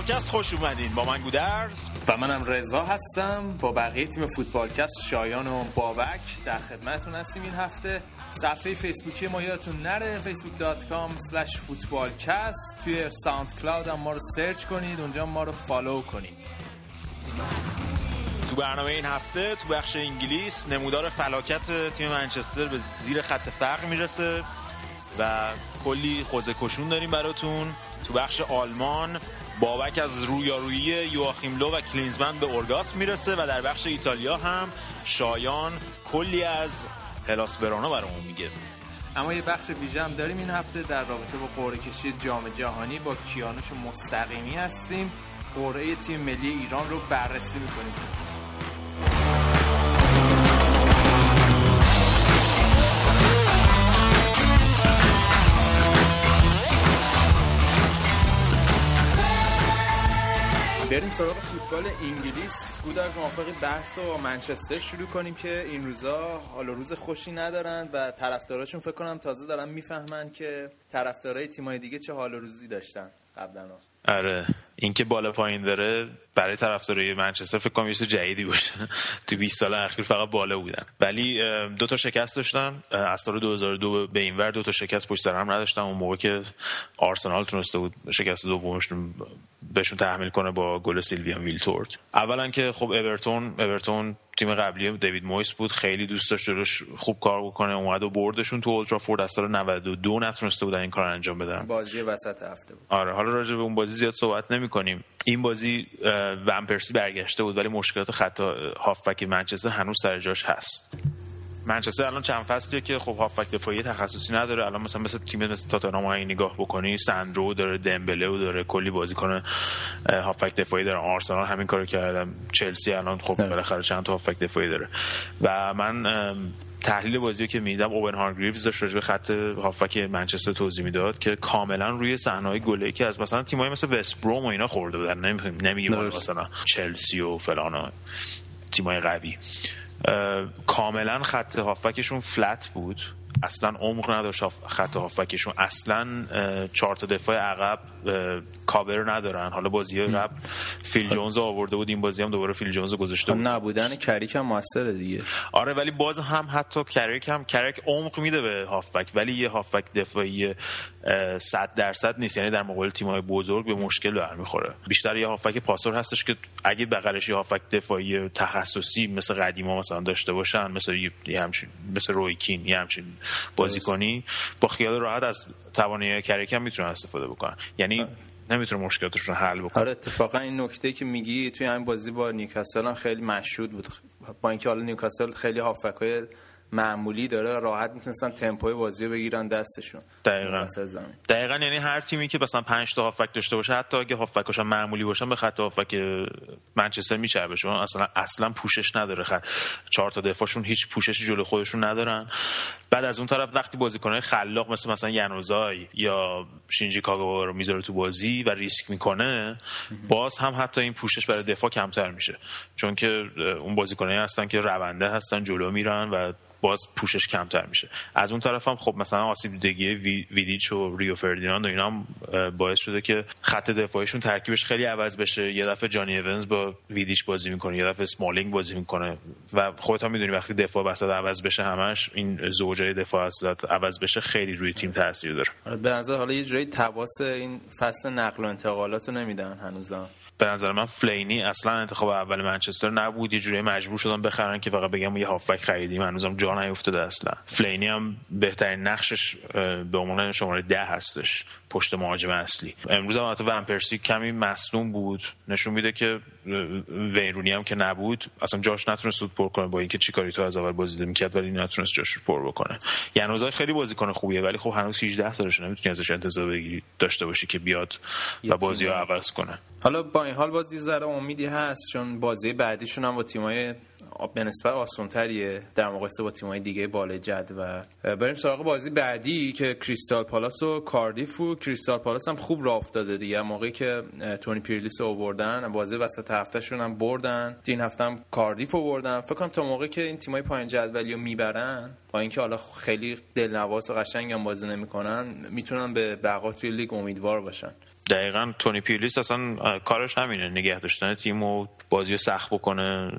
فوتبالکست خوش اومدین. با من گودرز. و منم رضا هستم. با بقیه تیم فوتبالکست شایان و بابک در خدمتتون هستیم این هفته. صفحه فیسبوکی ما یادتون نره. facebook.com slash footballcast. توی SoundCloud هم ما رو سرچ کنید. اونجا ما رو follow کنید. تو برنامه این هفته تو بخش انگلیس نمودار فلاکت تیم منچستر به زیر خط فقر می‌رسه و کلی خوزه کشون داریم براتون. تو بخش آلمان بابک از رویارویی یواخیم لو و کلینزمن به اورگاس می‌رسه و در بخش ایتالیا هم شایان کلی از هلاس برانا برامون میگه. اما یه بخش ویژه هم داریم این هفته در رابطه با قرعه کشی جام جهانی با کیانوش مستقیمی هستیم. قرعه تیم ملی ایران رو بررسی می‌کنیم. بریم سراغ فوتبال انگلیس. از موافق بحث و منچستر شروع کنیم که این روزا حال و روز خوشی ندارن و طرفداراشون فکر کنم تازه دارن می‌فهمن که طرفدارای تیمای دیگه چه حال روزی داشتن قبلا. آره اینکه بالا پایین داره برای طرفدارای منچستر فکر کنم یه جدیدی باشه تو 20 سال اخیر فقط بالا بودن. ولی دو تا شکست داشتن. از سال 2002 به این ور دو تا شکست پشت سر هم نداشتن. اون موقع که آرسنال تونسته بود شکست دومشون بهشون تحمیل کنه با گل سیلویان ویلتورت اولا که خب اورتون اورتون تیم قبلی دیوید مویس بود خیلی دوست داشت جلوش خوب کار بکنه اومد و بردشون تو اولترافورد از سال 92 نتونسته بودن این کار انجام بدن. بازی وسط هفته بود. آره حالا راجع به اون بازی زیاد صحبت نمی کنیم این بازی ون پرسی برگشته بود ولی مشکلات خط هافبک منچستر هنوز سر جاش هست. منچستر الان چند فصلیه که خب هافبک دفاعی تخصصی نداره. الان مثلا مثل تیم مثل تاتنهام های نگاه بکنی سندرو داره دمبله و داره کلی بازیکن هافبک دفاعی داره. آرسنال همین کارو کردم چلسی الان خب. بالاخره چند تا هافبک دفاعی داره. و من تحلیل بازی که میدم اوبن هارگریوز داشت راجع به خط هافبک منچستر توضیح می‌داد که کاملا روی صحنه‌های گله که از مثلا تیم‌های مثل وست بروم و اینا خورده بودن. نمیگیم مثلا چلسی و فلان تیم‌های قوی. کاملا خط هافبکشون فلت بود. اصلا عمق نداشت خط هافبکشون. اصلا چهار تا دفاع عقب کاور ندارن. حالا بازی قبل فیل جونز آورده بود. این بازی هم دوباره فیل جونز گذاشته بود. نبودن کریک هم موثره دیگه. آره ولی باز هم حتی کریک هم کریک عمق میده به هافبک. ولی یه هافبک دفاعی 100 درصد نیست. یعنی در مقابل تیم‌های بزرگ به مشکل برمیخوره بیشتر یه هافبک پاسور هستش که اگه بغلش یه هافبک دفاعی تخصصی مثل قدیما مثلا داشته باشن مثل یه همچین مثل رویکین یه همچین بازیکنی با خیال راحت از توانایی کریک هم می‌تونن استفاده بکنن. یعنی نمی‌تونه مشکلاتشون رو حل بکنه. آره اتفاقا این نکته که میگی توی همین بازی با نیوکاسل هم خیلی مشهود بود. با اینکه حالا نیوکاسل خیلی هافکای معمولی داره راحت می‌تونستن تمپوی بازی رو بگیرن دستشون. دقیقا. دقیقا یعنی هر تیمی که مثلا 5 تا هافک داشته باشه حتی اگه هافکاش معمولی باشن به خط هافک منچستر میچربه. چون اصلا اصلا پوشش نداره خط. چهار تا دفاعشون هیچ پوششی جلو خودشون ندارن. بعد از اون طرف وقتی بازیکنای خلاق مثل مثلا ینوزای یا شینجی کاگاوا رو می‌ذاره تو بازی و ریسک می‌کنه باز هم حتی این پوشش برای دفاع کمتر میشه. چون که اون بازیکنایی هستن که رونده هستن جلو میرن و باز پوشش کمتر میشه. از اون طرف هم خب مثلا آسیب دیدگی ویدیچ و ریو فردیناند و اینا هم باعث شده که خط دفاعیشون ترکیبش خیلی عوض بشه. یه دفعه جانی ایونز با ویدیچ بازی می‌کنه یه دفعه سمالینگ بازی می‌کنه و خودت هم می‌دونی وقتی دفاع وسط عوض بشه همش این زوجای دفاع وسط عوض بشه خیلی روی تیم تاثیر داره. به نظر حالا یه جوری تواس این فصل نقل و انتقالات رو نمیدن هنوزم. به نظر من فلینی اصلا انتخاب اول منچستر نبود. یه جوری مجبور شدن بخرن که فقط بگم یه هافبک خریدیم هنوزم جا نیفتاده اصلا. فلینی هم بهترین نقشش به عنوان شماره ده هستش پشت مهاجم اصلی. امروز هم حتی ون پرسی کمی مصدوم بود. نشون میده که ویرونی هم که نبود اصلا جاش نتونست پر کنه با اینکه چیکاری تو از اول بازی می‌کرد ولی نتونست جاش رو پر بکنه. یعنی خیلی بازیکن خوبیه ولی خب هنوز 18 سالشه. نمی‌تونی ازش انتظار بگیری داشته باشی که بیاد و بازی رو عوض کنه. حالا با این حال بازی ذره امیدی هست چون بازی بعدیشون هم با تیمای به نسبت آسانتریه در مقایسه با تیم‌های دیگه جد و بریم سراغ بازی بعدی که کریستال پالاس و کاردیف و کریستال پالاس هم خوب راه افتاده دیگه. موقعی که تونی پیرلیس آوردن بازی وسط هفتهشون هم بردن. این هفته هم کاردیف آوردن. فکر کنم تا موقعی که این تیمای پایین جدولی می‌برن با اینکه حالا خیلی دلنواس و قشنگ بازی نمی‌کنن می‌تونن به بقا توی لیگ امیدوار باشن. دقیقا تونی پیرلیس اصلا کارش همینه. نگه داشتن تیم و بازی سخت بکنه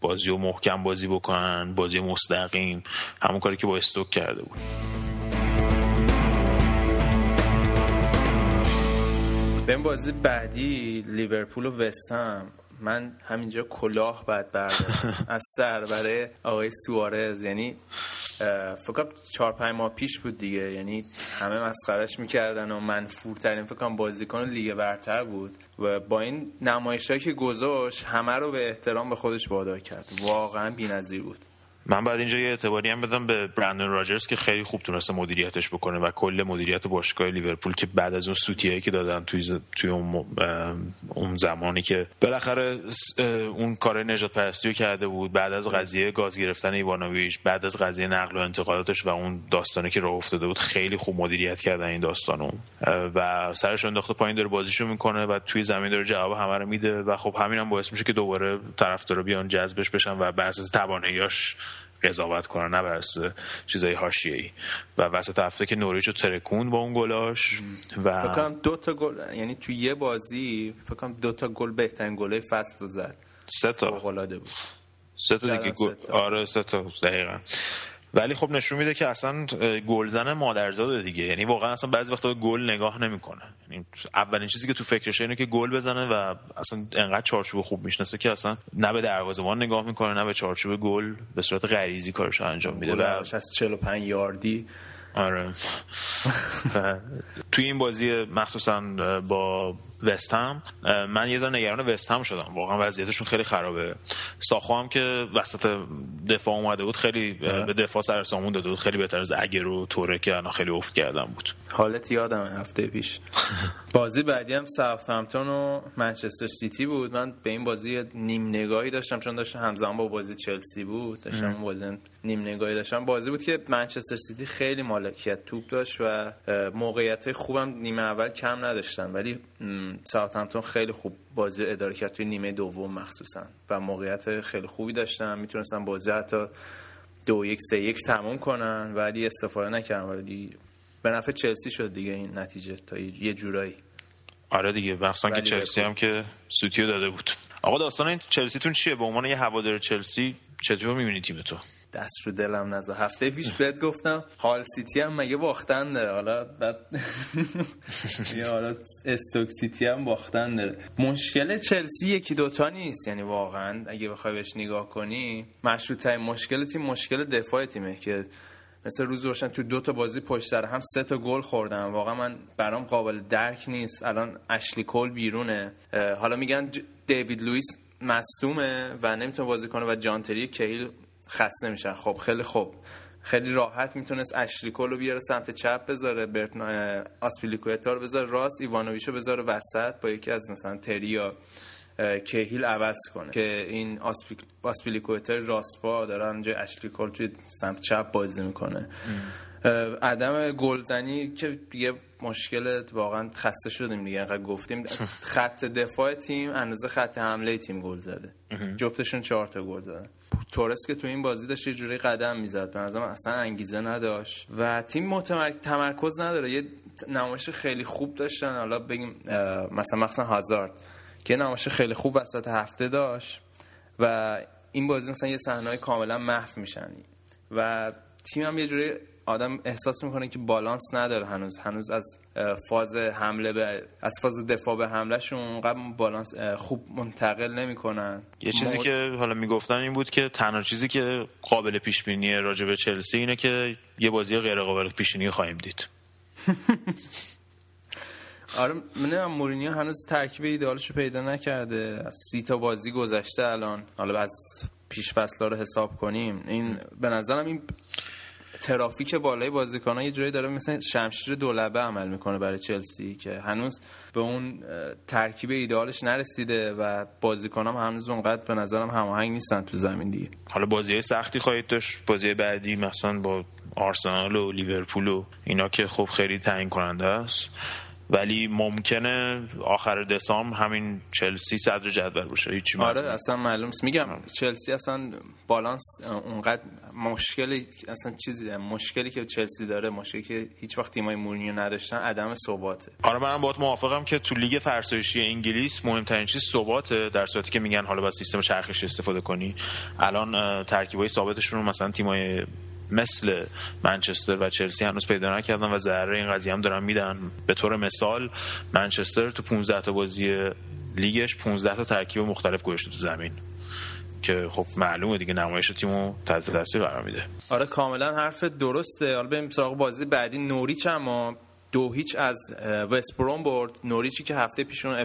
بازی رو محکم بازی بکنن بازی مستقیم. همون کاری که با استوک کرده بود. به بازی بعدی لیورپول و وستهم. من همینجا کلاه بعد بردارم. از سر برای آقای سوارز. یعنی فکر چهار پنج ماه پیش بود دیگه. یعنی همه مسخرش می‌کردن و منفورترین فکر کنم بازیکن لیگ برتر بود. و با این نمایش که گذاشت همه رو به احترام به خودش وادار کرد. واقعا بی‌نظیر بود. من بعد اینجا یه اعتباری هم بدم به برندن راجرز که خیلی خوب تونسته مدیریتش بکنه و کل مدیریت باشگاه لیورپول که بعد از اون سوتیایی که دادن توی توی اون, اون زمانی که بالاخره اون کار نجات پرستی کرده بود بعد از قضیه گاز گرفتن ایوانوویچ بعد از قضیه نقل و انتقالاتش و اون داستانی که راه افتاده بود خیلی خوب مدیریت کردن این داستانو و سرش انداخته پایین داره بازیشو می‌کنه و توی زمین داره جواب همه رو میده و خب همین هم باعث میشه که دوباره طرفدارا بیان جذبش بشن و بر اساس تواناییاش قضاوت کنن نه بر چیزای حاشیه‌ای. و وسط هفته که نوریچو ترکون با اون گلاش و فکر کنم دو تا گل یعنی تو یه بازی فکر کنم دو تا گل بهترین گلای فصل رو زد. سه تا. بود. سه تا دیگه گل. آره سه تا. دقیقاً. ولی خب نشون میده که اصلا گلزن مادرزاده دیگه. یعنی واقعا اصلا بعضی وقتا گل نگاه نمی‌کنه. یعنی اولین چیزی که تو فکرشه اینه که گل بزنه و اصلا انقدر چارچوب خوب می‌شناسه که اصلا نه به دروازه‌بان نگاه می‌کنه نه به چارچوب گل به صورت غریزی کارش انجام میده. و از 45 یاردی. آره. توی این بازی مخصوصا با وستهم من یه ذره نگران وستهم شدم. واقعا وضعیتشون خیلی خرابه. ساخو هم که وسط دفاع اومده بود خیلی به دفاع سر سامون داده بود. خیلی بهتر از اگر و توره که الان خیلی افت کردن بود. حالت یادم هفته پیش. بازی بعدی هم ساوثهمپتون و منچستر سیتی بود. من به این بازی نیم نگاهی داشتم چون داشتم همزمان با بازی چلسی بود. داشتم بازی نیم نگاهی داشتم. بازی بود که منچستر سیتی خیلی مالکیت توپ داشت و موقعیت خوبم نیمه اول کم نداشتن. ولی ساوثهمپتون خیلی خوب بازی اداره کرد توی نیمه دوم مخصوصا و موقعیت خیلی خوبی داشتن. می‌تونستن بازی حتی دو یک سه یک تموم کنن ولی استفاده نکردن. ولی به نفع چلسی شد دیگه این نتیجه تا یه جورایی. آره دیگه. مخصوصا که چلسی هم که سوتیو داده بود. آقا داستان این چلسیتون چیه؟ به عنوان یه هوادار چلسی چطور می‌بینی تیم تو؟ دست رو دلم نذار هفته پیش بهت گفتم هال سیتی هم مگه باختن داره حالا بعد حالا استوک سیتی هم باختن داره مشکل چلسی یکی دوتا نیست. یعنی واقعا اگه بخوای بهش نگاه کنی مشروط ترین مشکل تیم مشکل دفاع تیمه که مثل روز روشن تو دو تا بازی پشت سر هم سه تا گل خوردن. واقعا من برام قابل درک نیست. الان اشلی کول بیرونه. حالا میگن دیوید لوئیس مصدومه و نمی‌تونه بازی کنه و جان تری کهیل خسته میشن خب خیلی خوب. خیلی راحت می‌تونست اشلی کول رو بیاره سمت چپ بذاره برتنا آسپیلیکویتا رو بذاره راست ایوانوویچ رو بذاره وسط با یکی از مثلا تری یا کهیل عوض کنه. که این آسپیلیکویتا راست با داره اونجا اشلی کول توی سمت چپ بازی می‌کنه. عدم گلزنی که یه مشکل واقعا خسته شدیم دیگه انقدر گفتیم. خط دفاع تیم اندازه خط حمله تیم گل زده. جفتشون چهار تا گل زدن. تورس که تو این بازی داشت یه جوری قدم می‌زد. به نظرم اصلا انگیزه نداشت. و تیم متمرک تمرکز نداره. یه نمایش خیلی خوب داشتن. حالا بگیم مثلا مثلا هازارد. که نمایش خیلی خوب وسط هفته داشت. و این بازی مثلا یه صحنه کاملا محو میشن. و تیم هم یه جوری آدم احساس می‌کنه که بالانس نداره هنوز. هنوز از فاز حمله به از فاز دفاع به حملهشون اونقدر بالانس خوب منتقل نمی‌کنن. یه چیزی که حالا می‌گفتن این بود که تنها چیزی که قابل پیش بینی راجع به چلسی اینه که یه بازی غیر قابل پیش بینی خواهیم دید. آره من مورینیو هنوز ترکیب ایدالشو پیدا نکرده. از سی تا بازی گذشته الان. حالا از پیش فصل رو حساب کنیم. این به نظرم این ترافیک بالای بازیکن‌ها یه جوری داره مثل شمشیر دولبه عمل می‌کنه برای چلسی که هنوز به اون ترکیب ایدئالش نرسیده و بازیکنام هنوز اونقدر به نظرم هماهنگ نیستن تو زمین دیگه. حالا بازی سختی خواهید داشت. بازی بعدی مثلا با آرسنال و لیورپول و اینا که خب خیلی تعیین کننده است. ولی ممکنه آخر دسامبر همین چلسی صدر جدول باشه هیچ آره اصلا معلوم میگم چلسی اصلا بالانس اونقدر مشکلی اصلا چیزی مشکلی که چلسی داره مشکلی که هیچ وقت تیمای مورینیو نداشتن عدم ثباته. آره منم باهات موافقم که تو لیگ فرسایشی انگلیس مهمترین چیز ثباته در صورتی که میگن حالا با سیستم چرخش استفاده کنی. الان ترکیبای ثابتشون مثلا تیمای مثل منچستر و چلسی هنوز پیدا نکردن و ذره این قضیه هم دارن میدن. به طور مثال منچستر تو 15 تا بازی لیگش 15 تا ترکیب مختلف گذاشته تو زمین. که خب معلومه دیگه نمایش تیمو تحت تاثیر قرار میده. آره کاملا حرف درسته. حالا بریم سراغ بازی بعدی. نوریچ اما دو هیچ از وست بروم برد. نوریچی که هفته پیش اون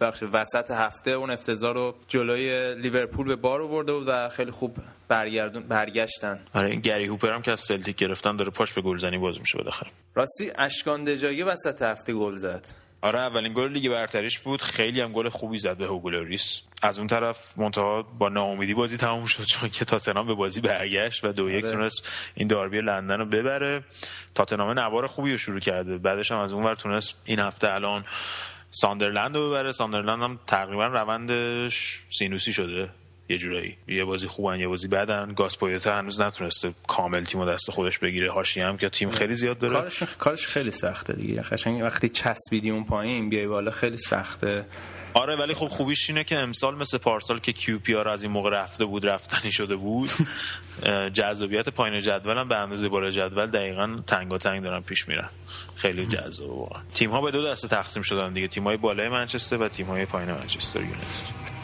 بخش وسط هفته اون افتضاح رو جلوی لیورپول به بار آورده بود و خیلی خوب برگردون برگشتن. آره این گری هوپر هم که از سلتیک گرفتن داره پاش به گلزنی باز میشه بالاخره. راستی اشکان دژاگه وسط هفته گل زد. آره اولین گل لیگ برتریش بود. خیلی هم گل خوبی زد به هوگو لوریس از اون طرف منتها با ناامیدی بازی تموم شد چون که تاتنهام به بازی برگشت و دو یک آره. تونست این داربی لندن رو ببره. تاتنهام نوار خوبی رو شروع کرده. بعدش هم از اون ور تونست این هفته الان ساندرلند رو ببره. ساندرلند هم تقریبا روندش سینوسی شده. یه جورایی. یه بازی خوبن یه بازی بدن. گاس پویت هنوز نتونسته کامل تیم دست خودش بگیره. حاشیه هم که تیم خیلی زیاد داره. کارش کارش خیلی سخته دیگه. قشنگ وقتی چسبیدی اون پایین بیای بالا خیلی سخته. آره ولی خب خوبیش اینه که امسال مثل پارسال که QPR از این موقع رفته بود رفتنی شده بود جذابیت پایین جدول هم به اندازه بالا جدول دقیقا تنگاتنگ دارن پیش میرن. خیلی جذاب تیم ها به دو دسته تقسیم شدن دیگه. تیم های بالای منچستر و تیم های پایین منچستر یونایتد.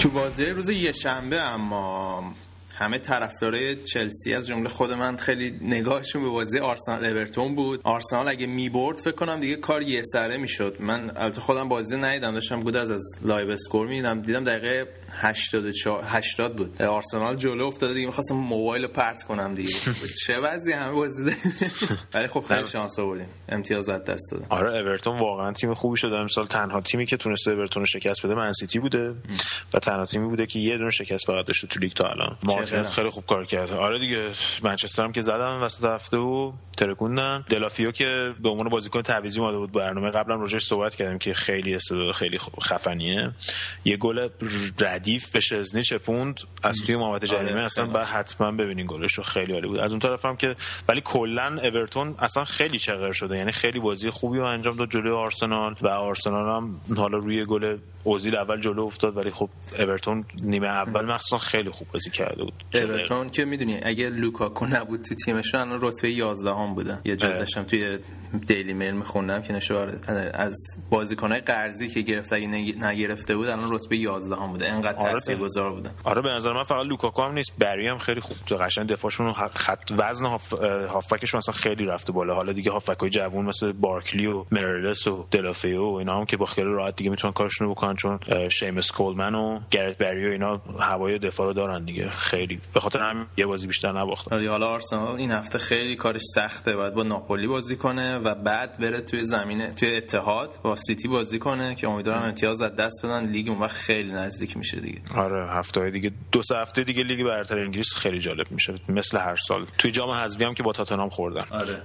تو بازی روز یه شنبه اما همه طرفدارای چلسی از جمله خود من خیلی نگاهشون به بازی آرسنال اورتون بود. آرسنال اگه می‌برد فکر کنم دیگه کار یه سره می‌شد. من البته خودم بازی ندیدم داشتم بود از از LiveScore می‌دیدم. دیدم دقیقه 84 80 بود. آرسنال جلو افتاده دیگه می‌خواستم موبایل پرت کنم دیگه. چه وضعی همه بازی ولی خب خیلی شانس آوردیم. امتیازات دست دادن آره اورتون واقعا تیم خوبی شده. امسال تنها تیمی که تونسته اورتون رو شکست بده من سیتی بوده. و تنها تیمی بوده که یه دونه شکست فقط داشته تو لیگ تا الان. مارتینز خیلی خوب کار کرده. آره دیگه منچستر هم که زدن وسط هفته و ترکوندن. دلافیو که به عنوان بازیکن تعویضی اومده بود برنامه. قبلا روزش صحبت کردیم که خیلی استعداد خیلی خفنیه. یه گل ردیف به شزنی چپوند از توی محوطه آره، جریمه. اصلا بعد حتما ببینین گلش رو خیلی عالی بود. از اون طرف هم که ولی کلا اورتون اصلا خیلی چغر شده. یعنی خیلی بازی خوبی رو انجام داد جلوی آرسنال و آرسنال هم حالا روی گل اوزیل اول جلو افتاد. ولی خب اورتون نیمه اول مخصوصا خیلی خوب بازی کرده بود. اورتون که می‌دونی اگه لوکاکو نبود تو تیمش الان رتبه 11 هم بودن یه جا داشتم توی Daily Mail میخوندم که نشوار از بازیکنای قرضی که گرفته اگه نگرفته بود الان رتبه 11 هم بوده. انقدر آره تاثیرگذار بودن آره به نظر من فقط لوکاکو هم نیست. بری هم خیلی خوب تو قشنگ دفاعشون خط وزن هاف... هافبکش مثلا خیلی رفته بالا. حالا دیگه هافبکای جوون مثل بارکلی و میرالاس و دلوفئو و اینا هم که با خیلی راحت دیگه می‌تونن کارشون رو بکنن چون شیمس کولمن و گرت بری و اینا هوای دفاع رو دارن دیگه. خیلی به خاطر هم یه بازی بیشتر نباختن حالا آرسنال این هفته خیلی کارش سخته. باید با ناپولی بازی کنه و بعد بره توی زمینه توی اتحاد با سیتی بازی کنه که امیدوارم امتیاز از دست بدن. لیگ اون وقت خیلی نزدیک میشه دیگه. آره هفته دیگه دو سه هفته دیگه لیگ برتر انگلیس خیلی جالب میشه. مثل هر سال. توی جام حذفی هم که با تاتنهام خوردن. آره.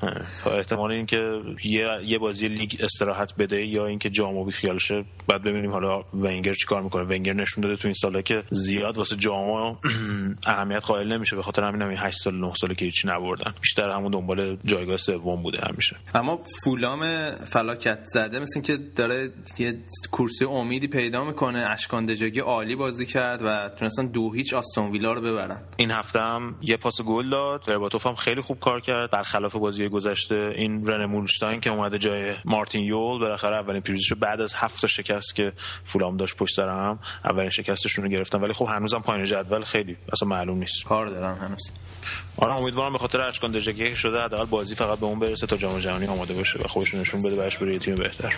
قرشون احتمال اینکه یه یه بازی لیگ استراحت بده یا اینکه جامو بی خیال شه بعد ببینیم حالا ونگر چیکار می‌کنه. ونگر نشون داده تو این سالا که زیاد واسه جامو اهمیت قائل نمیشه. به خاطر همین همین 8 سال 9 ساله که هیچی نبردن. بیشتر همون دنبال جایگاه سوم بوده همیشه. اما فولام فلاکت زده مثل که داره یه کورسی امیدی پیدا می‌کنه. اشکان دژاگی عالی بازی کرد و تونستن دو هیچ آستون ویلا رو ببرن. این هفته هم یه پاس گل داد. برباتوف هم خیلی خوب کار کرد. برخلاف بازی گذشته این رن مولشتاین که اومده جای مارتین یول بالاخره اولین پیروزیشو بعد از هفت تا شکست که فولام داشت پشت سر هم اولین شکستشون رو گرفتن. ولی خب هنوزم پایین جدول خیلی اصلا معلوم نیست. کار دارن هنوز. آره امیدوارم به خاطر اشکان دژگی شده حداقل بازی فقط به اون برسه تا جام جهانی آماده باشه و خودش نشون بده برش بره تیم بهتر.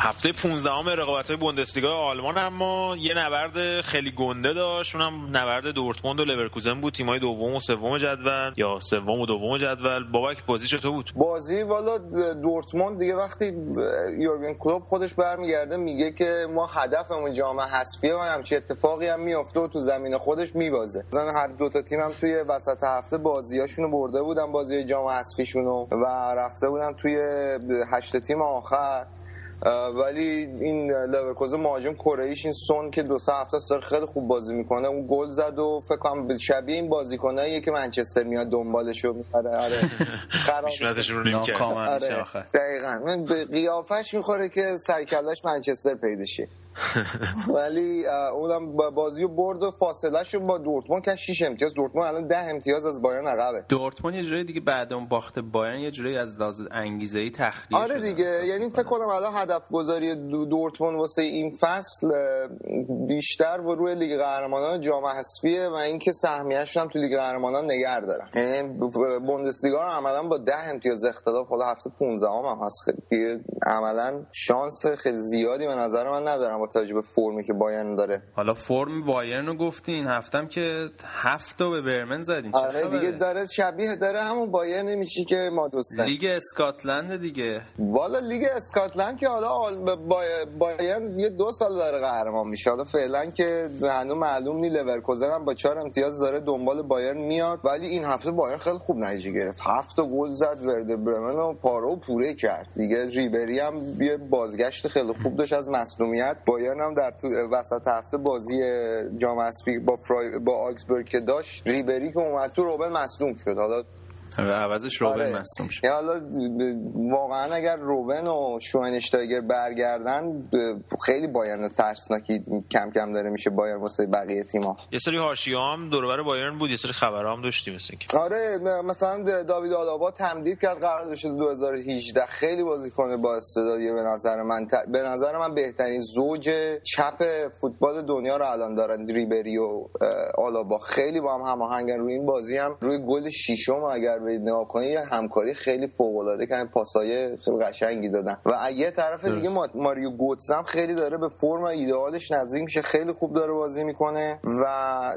هفته 15 همه رقابت های بوندسلیگا آلمان اما یه نبرد خیلی گنده داشت. اونم نبرد دورتموند و لورکوزن بود. تیمای دوم و سوم جدول یا سوم و دوم جدول. بابک بازی چطور بود؟ بازی والا دورتموند دیگه وقتی یورگن کلوب خودش برمیگرده میگه که ما هدفمون جام حذفیه و همچی اتفاقی هم میافته و تو زمین خودش میبازه. مثلا هر دو تا تیم هم توی وسط هفته بازیاشونو برده بودن بازی جام حذفیشونو و رفته بودن توی هشت تیم آخر. ولی این لورکوزن مهاجم کره این سون که دو سه هفته داره خیلی خوب بازی می‌کنه. اون گل زد و فکر کنم شبیه این بازیکنایی که منچستر میاد دنبالش رو می‌خره آره. آره. دقیقاً. من به قیافش می‌خوره که سرکلاش منچستر پیدا شه ولی اونم بازی و برد و فاصله شد با دورتموند که 6 امتیاز. دورتموند الان 10 امتیاز از بایرن عقبه. دورتموند یه جوری دیگه بعد اون باخت بایرن یه جوری از لحاظ انگیزه ای تخلیه آره دیگه. یعنی فکر کنم الان هدف گذاری دورتموند واسه این فصل بیشتر و روی لیگ قهرمانان جام حذفیه و اینکه سهمیه‌اش هم تو لیگ قهرمانان نگه دارن. یعنی بوندسلیگا رو عملا با 10 امتیاز اختلاف حالا هفته 15 هم, هم هست. خیلی عملا شانس خیلی زیادی به نظر من ندارم توجه به فرمی که بایرن داره. حالا فرم بایرن رو گفتین هفتم که هفت به برمن زدین. آره دیگه داره شبیه داره همون بایرن میشی که ما دوستن لیگ اسکاتلند دیگه. والا لیگ اسکاتلند که حالا بایرن یه دو سال داره قهرمان میشه. حالا فعلا که هنوز معلوم نی لورکوزن هم با چهار امتیاز داره دنبال بایرن میاد. ولی این هفته بایرن خیلی خوب نتیجه گرفت. هفت گل زد ورده برمن و پاره پوره کرد. دیگه ریبری هم یه بازگشت خیلی خوب داشت از مصدومیت بایرن هم در وسط هفته بازی جام با فرای با آکسبورگ که داشت ریبری که اومد تو روبن مصدوم شد. حالا عوضش روبن آره. مصدوم شد. حالا واقعا اگر روبن و شوینشتایگر برگردن خیلی بایرن ترسناکی کم کم داره میشه بایرن واسه بقیه تیم‌ها. یه سری حاشیه هم دور بایرن بود یه سری خبرها هم داشتیم مثل آره مثلا داوید آلابا تمدید کرد قرار داشته 2018 خیلی بازیکن با استعدادیه به نظر من. به نظر من بهترین زوج چپ فوتبال دنیا رو الان دارن ریبری و آلابا. خیلی با هم هماهنگن روی این بازی هم. روی گل ششم اگر برید نگاه کنید یه همکاری خیلی فوق العاده که پاسای خیلی قشنگی دادن. و یه طرف دیگه ماریو گوتس هم خیلی داره به فرم ایدئالش نزدیک میشه خیلی خوب داره بازی می‌کنه و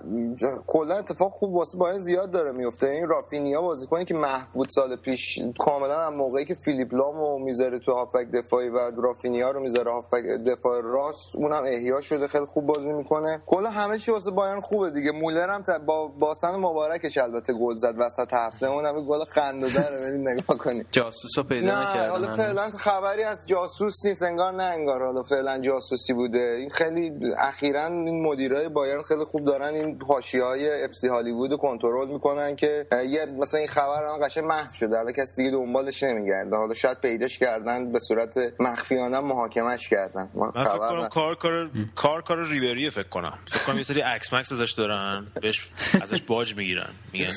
کلا اتفاق خوب واسه باید زیاد داره میفته این رافینیا بازیکنی که محبوب سال پیش کاملا هم موقعی که فیلیپ لامو می‌ذاره تو هافک دفاعی و رافینیا رو می‌ذاره هافک دفاع راست اونم احیا شده خیلی خوب بازی می‌کنه. کلا همه چی واسه بایرن خوبه دیگه. مولر هم با باسن مبارکش البته گل زد وسط هفته. اونم گل خنده داره برید نگاه کنید جاسوس رو پیدا نه حالا فعلا خبری از جاسوس نیست انگار نه انگار حالا فعلا جاسوسی بوده. این خیلی اخیرا این مدیرای بایرن خیلی خوب دارن این های اف سی هالیوود رو کنترل می‌کنن که یه مثلا این خبر الان قشنگ محو شده. حالا کسی دیگه دنبالش نمیگرده. حالا شاید پیداش کردن به صورت مخفیانه محاکمش کردن. من فکر کنم کار کار کار کار ریبری فکر کنم. فکر کنم یه سری عکس مکس ازش دارن بهش ازش باج می‌گیرن. میگن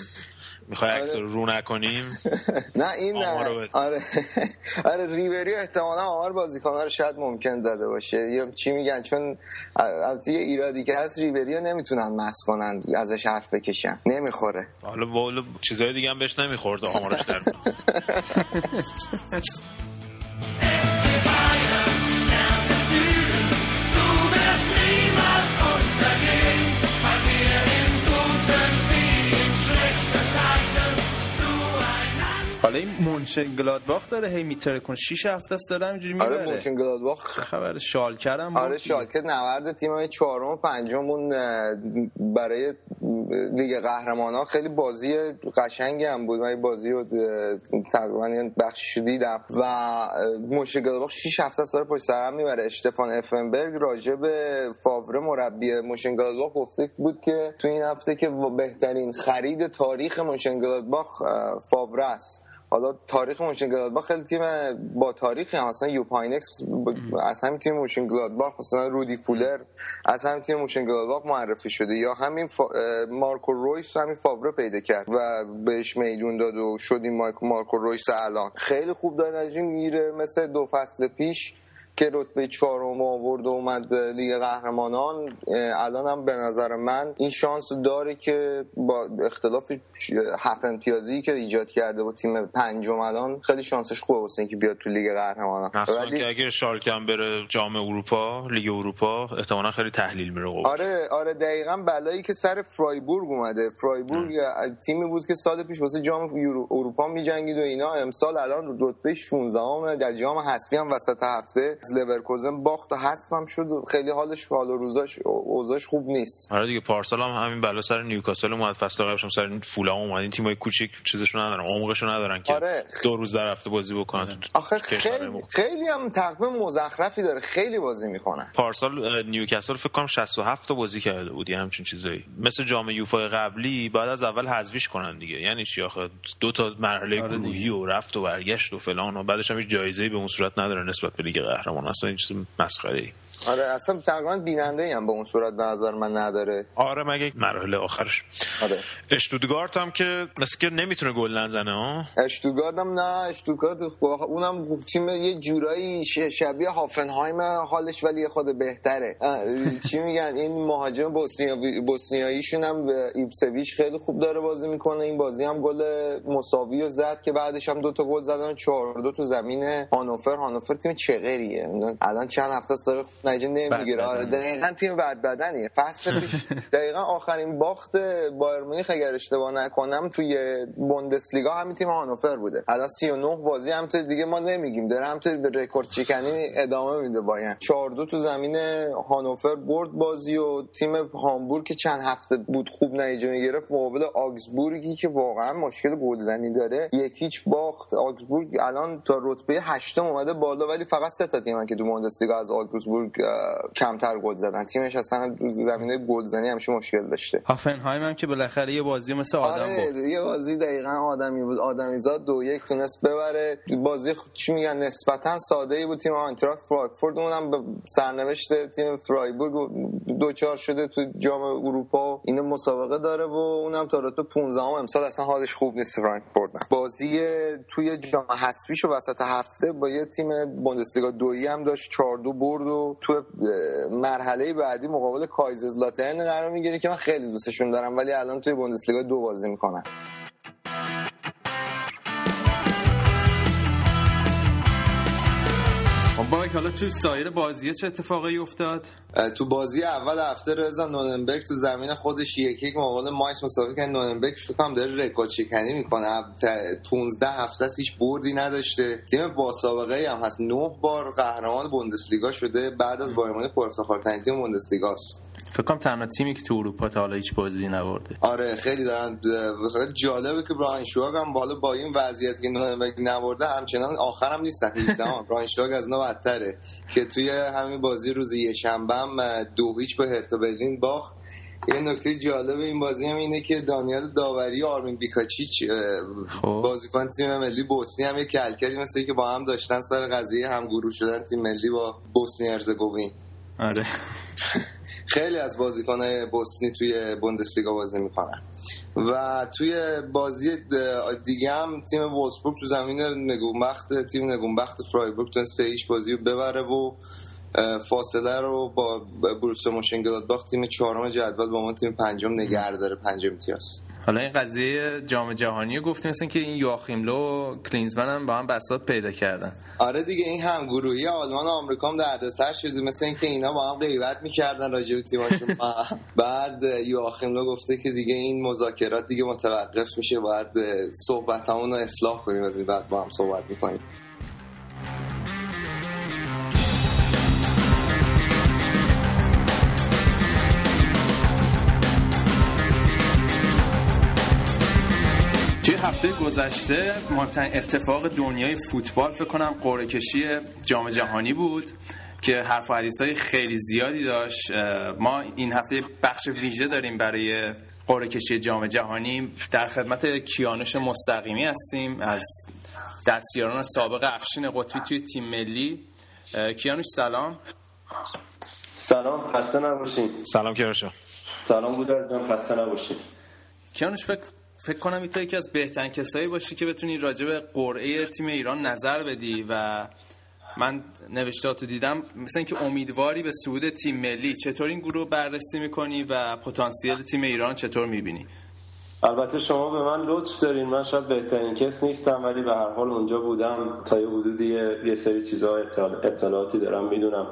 می‌خوای عکس آره. رو رو نکنیم؟ نه این نه. آره. آره ریبری احتمالا آمار بازیکن‌ها رو شاید ممکن داده باشه. یا چی میگن؟ چون البته یه ایرادی که هست ریبری رو نمی‌تونن مس کنن ازش حرف بکشن. نمی‌خوره. حالا چیزای دیگه هم بهش نمی‌خورد آمارش در حالا این مونشن گلادباخ داره هی می‌ترکونه. 6 هفته است داره همینجوری می‌بره. آره مونشن گلادباخ خبر شالکه هم آره شالکه نورد تیم چهارم و پنجم برای لیگ قهرمانان خیلی بازی قشنگی هم بود. من بازی رو تقریبا بخش دیدم. و مونشن گلادباخ 6 هفته است داره پشت سر هم می‌بره. اشتفان افنبرگ راجع به فاوره مربی مونشن گلادباخ گفته بود که تو این هفته که بهترین خرید تاریخ مونشن گلادباخ فاوره است. حالا تاریخ مونشن‌گلادباخ خیلی تیم با تاریخی هم. مثلا یوپ هاینکس از همین تیم مونشن‌گلادباخ مثلا رودی فولر از همین تیم مونشن‌گلادباخ معرفی شده. یا همین فا... مارکو رویس همین فاوره پیدا کرد و بهش میدون داد و شد این مارکو رویس الان. خیلی خوب داره نتیجه می‌گیره مثل دو فصل پیش. که رتبه چهارم آورد و اومد لیگ قهرمانان الان هم به نظر من این شانس داره که با اختلاف هفت امتیازی که ایجاد کرده با تیم پنجم الان خیلی شانسش خوبه واسه اینکه بیاد تو لیگ قهرمانان. ولی که اگه شالکه‌م بره جام اروپا لیگ اروپا احتمالاً خیلی تحلیل میره آره آره دقیقا بلایی که سر فرایبورگ اومده. فرایبورگ تیمی بود که سال پیش واسه جام اروپا میجنگید و اینا. امسال الان رتبه 16 در جام حذفی هم وسط هفته. به لورکوزن باخت و حذف هم شد خیلی حالش حال و روزاش اوضاعش خوب نیست. آره دیگه پارسال هم همین بلا سر نیوکاسل اومد فصل قبلش هم سر فولام اومد. این تیمای کوچیک چیزشون ندارن عمقشون ندارن که آره. دو روز در هفته بازی بکنن. آره. آخه خیلی خیلی هم تقویم مزخرفی داره خیلی بازی می‌کنن. پارسال نیوکاسل فکر کنم 67 تا بازی کرده بود همچین چیزایی. مثل جام یوفا قبلی بعد از اول حذفیش کنن دیگه. یعنی چی آخه؟ دو تا مرحله آره گروهی و رفت و برگشت و فلان و بعدش هم جایزه به اون صورت نداره نسبت به لیگ قهرمان. قهرمان اصلا این چیز مسخره ای آره اصلا تقریبا بیننده هم به اون صورت به نظر من نداره. آره مگه مراحل آخرش. آره. اشتوتگارت هم که مثل که نمی‌تونه گل نزنه ها؟ اشتوتگارت هم نه اشتوتگارت اونم تیم یه جورایی شبیه هافنهایم حالش ولی خود بهتره. چی میگن؟ این مهاجم بوسنیایی بوسنیاییشون هم ایپسویچ خیلی خوب داره بازی می‌کنه. این بازی هم گل مساوی و زد که بعدش هم دو تا گل زدن 4 دو تو زمین هانوفر. هانوفر تیم چغریه. الان چند هفته سر نتیجه نمی‌گیره. آره دقیقا تیم بد بدنیه. فصل پیش دقیقا آخرین باخت بایر مونیخ اگر اشتباه نکنم توی بوندسلیگا همین تیم هانوفر بوده. الان 39 بازی هم تو دیگه ما نمیگیم. داره هم تو به رکورد چیکنی ادامه میده باید 4 دو تو زمین هانوفر برد بازی و تیم هامبورگ که چند هفته بود خوب نتیجه می‌گرفت مقابل آگزبورگی که واقعا مشکل گلزنی داره. یک هیچ باخت. آگزبورگ الان تا رتبه هشتم اومده بالا ولی فقط سه تا تیم که تو بوندسلیگا از آگزبورگ کمتر گل زدن. تیمش اصلا زمینه گلزنی همیشه مشکل داشته. هوفنهایم هم که بالاخره یه بازی مثل آدم آره بود. یه بازی دقیقا آدمی بود. آدمی زاد دو یک تونست ببره. بازی چی میگن؟ نسبتا ساده ای بود تیم آینتراخت فرانکفورت. اونم به سرنوشت تیم فرایبورگ دچار شده تو جام اروپا. این مسابقه داره و اونم تا رتبه 15 امسال اصلا حالش خوب نیست فرانکفورت بازی توی جام حذفیشو وسط هفته با یه تیم بوندسلیگا دویی هم داشت. 4 دو برد و تو مرحله بعدی مقابل کایزرسلاترن قرار می‌گیره که من خیلی دوستشون دارم ولی الان توی بوندسلیگا دو بازی می‌کنن. باریک حالا تو سایر بازی چه اتفاقی افتاد؟ تو بازی اول هفته رضا نورنبرگ تو زمین خودش یک یک مقابل ماینتس مساوی کرد. نورنبرگ فکر کنم داره رکورد شکنی می‌کنه. 15 هفته هیچ بردی نداشته. تیم با سابقه هم هست. 9 بار قهرمان بوندسلیگا شده. بعد از بایر پر افتخارترین تیم بوندسلیگاست. فکر کنم تنها تیمی که تو اروپا تا حالا هیچ بازی نبرده. آره خیلی دارن خیلی جالبه که براین شواگ هم بالا با این وضعیت که نبرده همچنان آخرم نیستن. براین شواگ از نو بدتره. که توی همین بازی روز یه شنبه هم دو هیچ به هرتا برلین باخت. یه نکته جالب این بازی هم اینه که دانیال داوری و آرمین بیکاچیچ خب. بازیکن تیم ملی بوسنی هم یه کلکلی مثل که با هم داشتن سر قضیه هم گروه شدن تیم ملی با بوسنی ارزگوین. آره. خیلی از بازیکنهای بوسنی توی بوندسلیگا بازی می‌کنن. و توی بازی دیگه هم تیم وولسبورگ تو زمین نگونبخت تیم نگونبخت فرایبورگ تو سه ایش بازی رو ببره و فاصله رو با بروسیا موشنگلادباخ تیم چهارم جدول با ما تیم پنجم نگه داره پنجم امتیاز. حالا این قضیه جام جهانی گفتیم مثل که این یواخیملو و کلینزمن هم با هم بساط پیدا کردن. آره دیگه این هم گروهی آلمان و آمریکا هم دردسر شده مثل اینکه اینا با هم غیبت می‌کردن راجع به تیمشون بعد یواخیملو گفته که دیگه این مذاکرات دیگه متوقف میشه باید صحبتامون رو اصلاح کنیم از این بعد با هم صحبت می‌کنیم. هفته گذشته مهمترین اتفاق دنیای فوتبال فکر کنم قرعه کشی جام جهانی بود که حرف و حدیث های خیلی زیادی داشت. ما این هفته بخش ویژه داریم برای قرعه کشی جام جهانی. در خدمت کیانوش مستقیمی هستیم از دستیاران سابق افشین قطبی توی تیم ملی. کیانوش سلام. سلام خسته نباشین. سلام کیانوش سلام بودر جان خسته نباشین. کیانوش فکر فکر کنم تو یکی از بهترین کسایی باشی که بتونی راجع به قرعه تیم ایران نظر بدی و من نوشتاتو دیدم مثل اینکه امیدواری به صعود تیم ملی چطور این گروه بررسی می‌کنی و پتانسیل تیم ایران چطور می‌بینی؟ البته شما به من لطف دارین. من شاید بهترین کس نیستم ولی به هر حال اونجا بودم تا یه حدودی یه سری چیزها اطلاعاتی دارم می‌دونم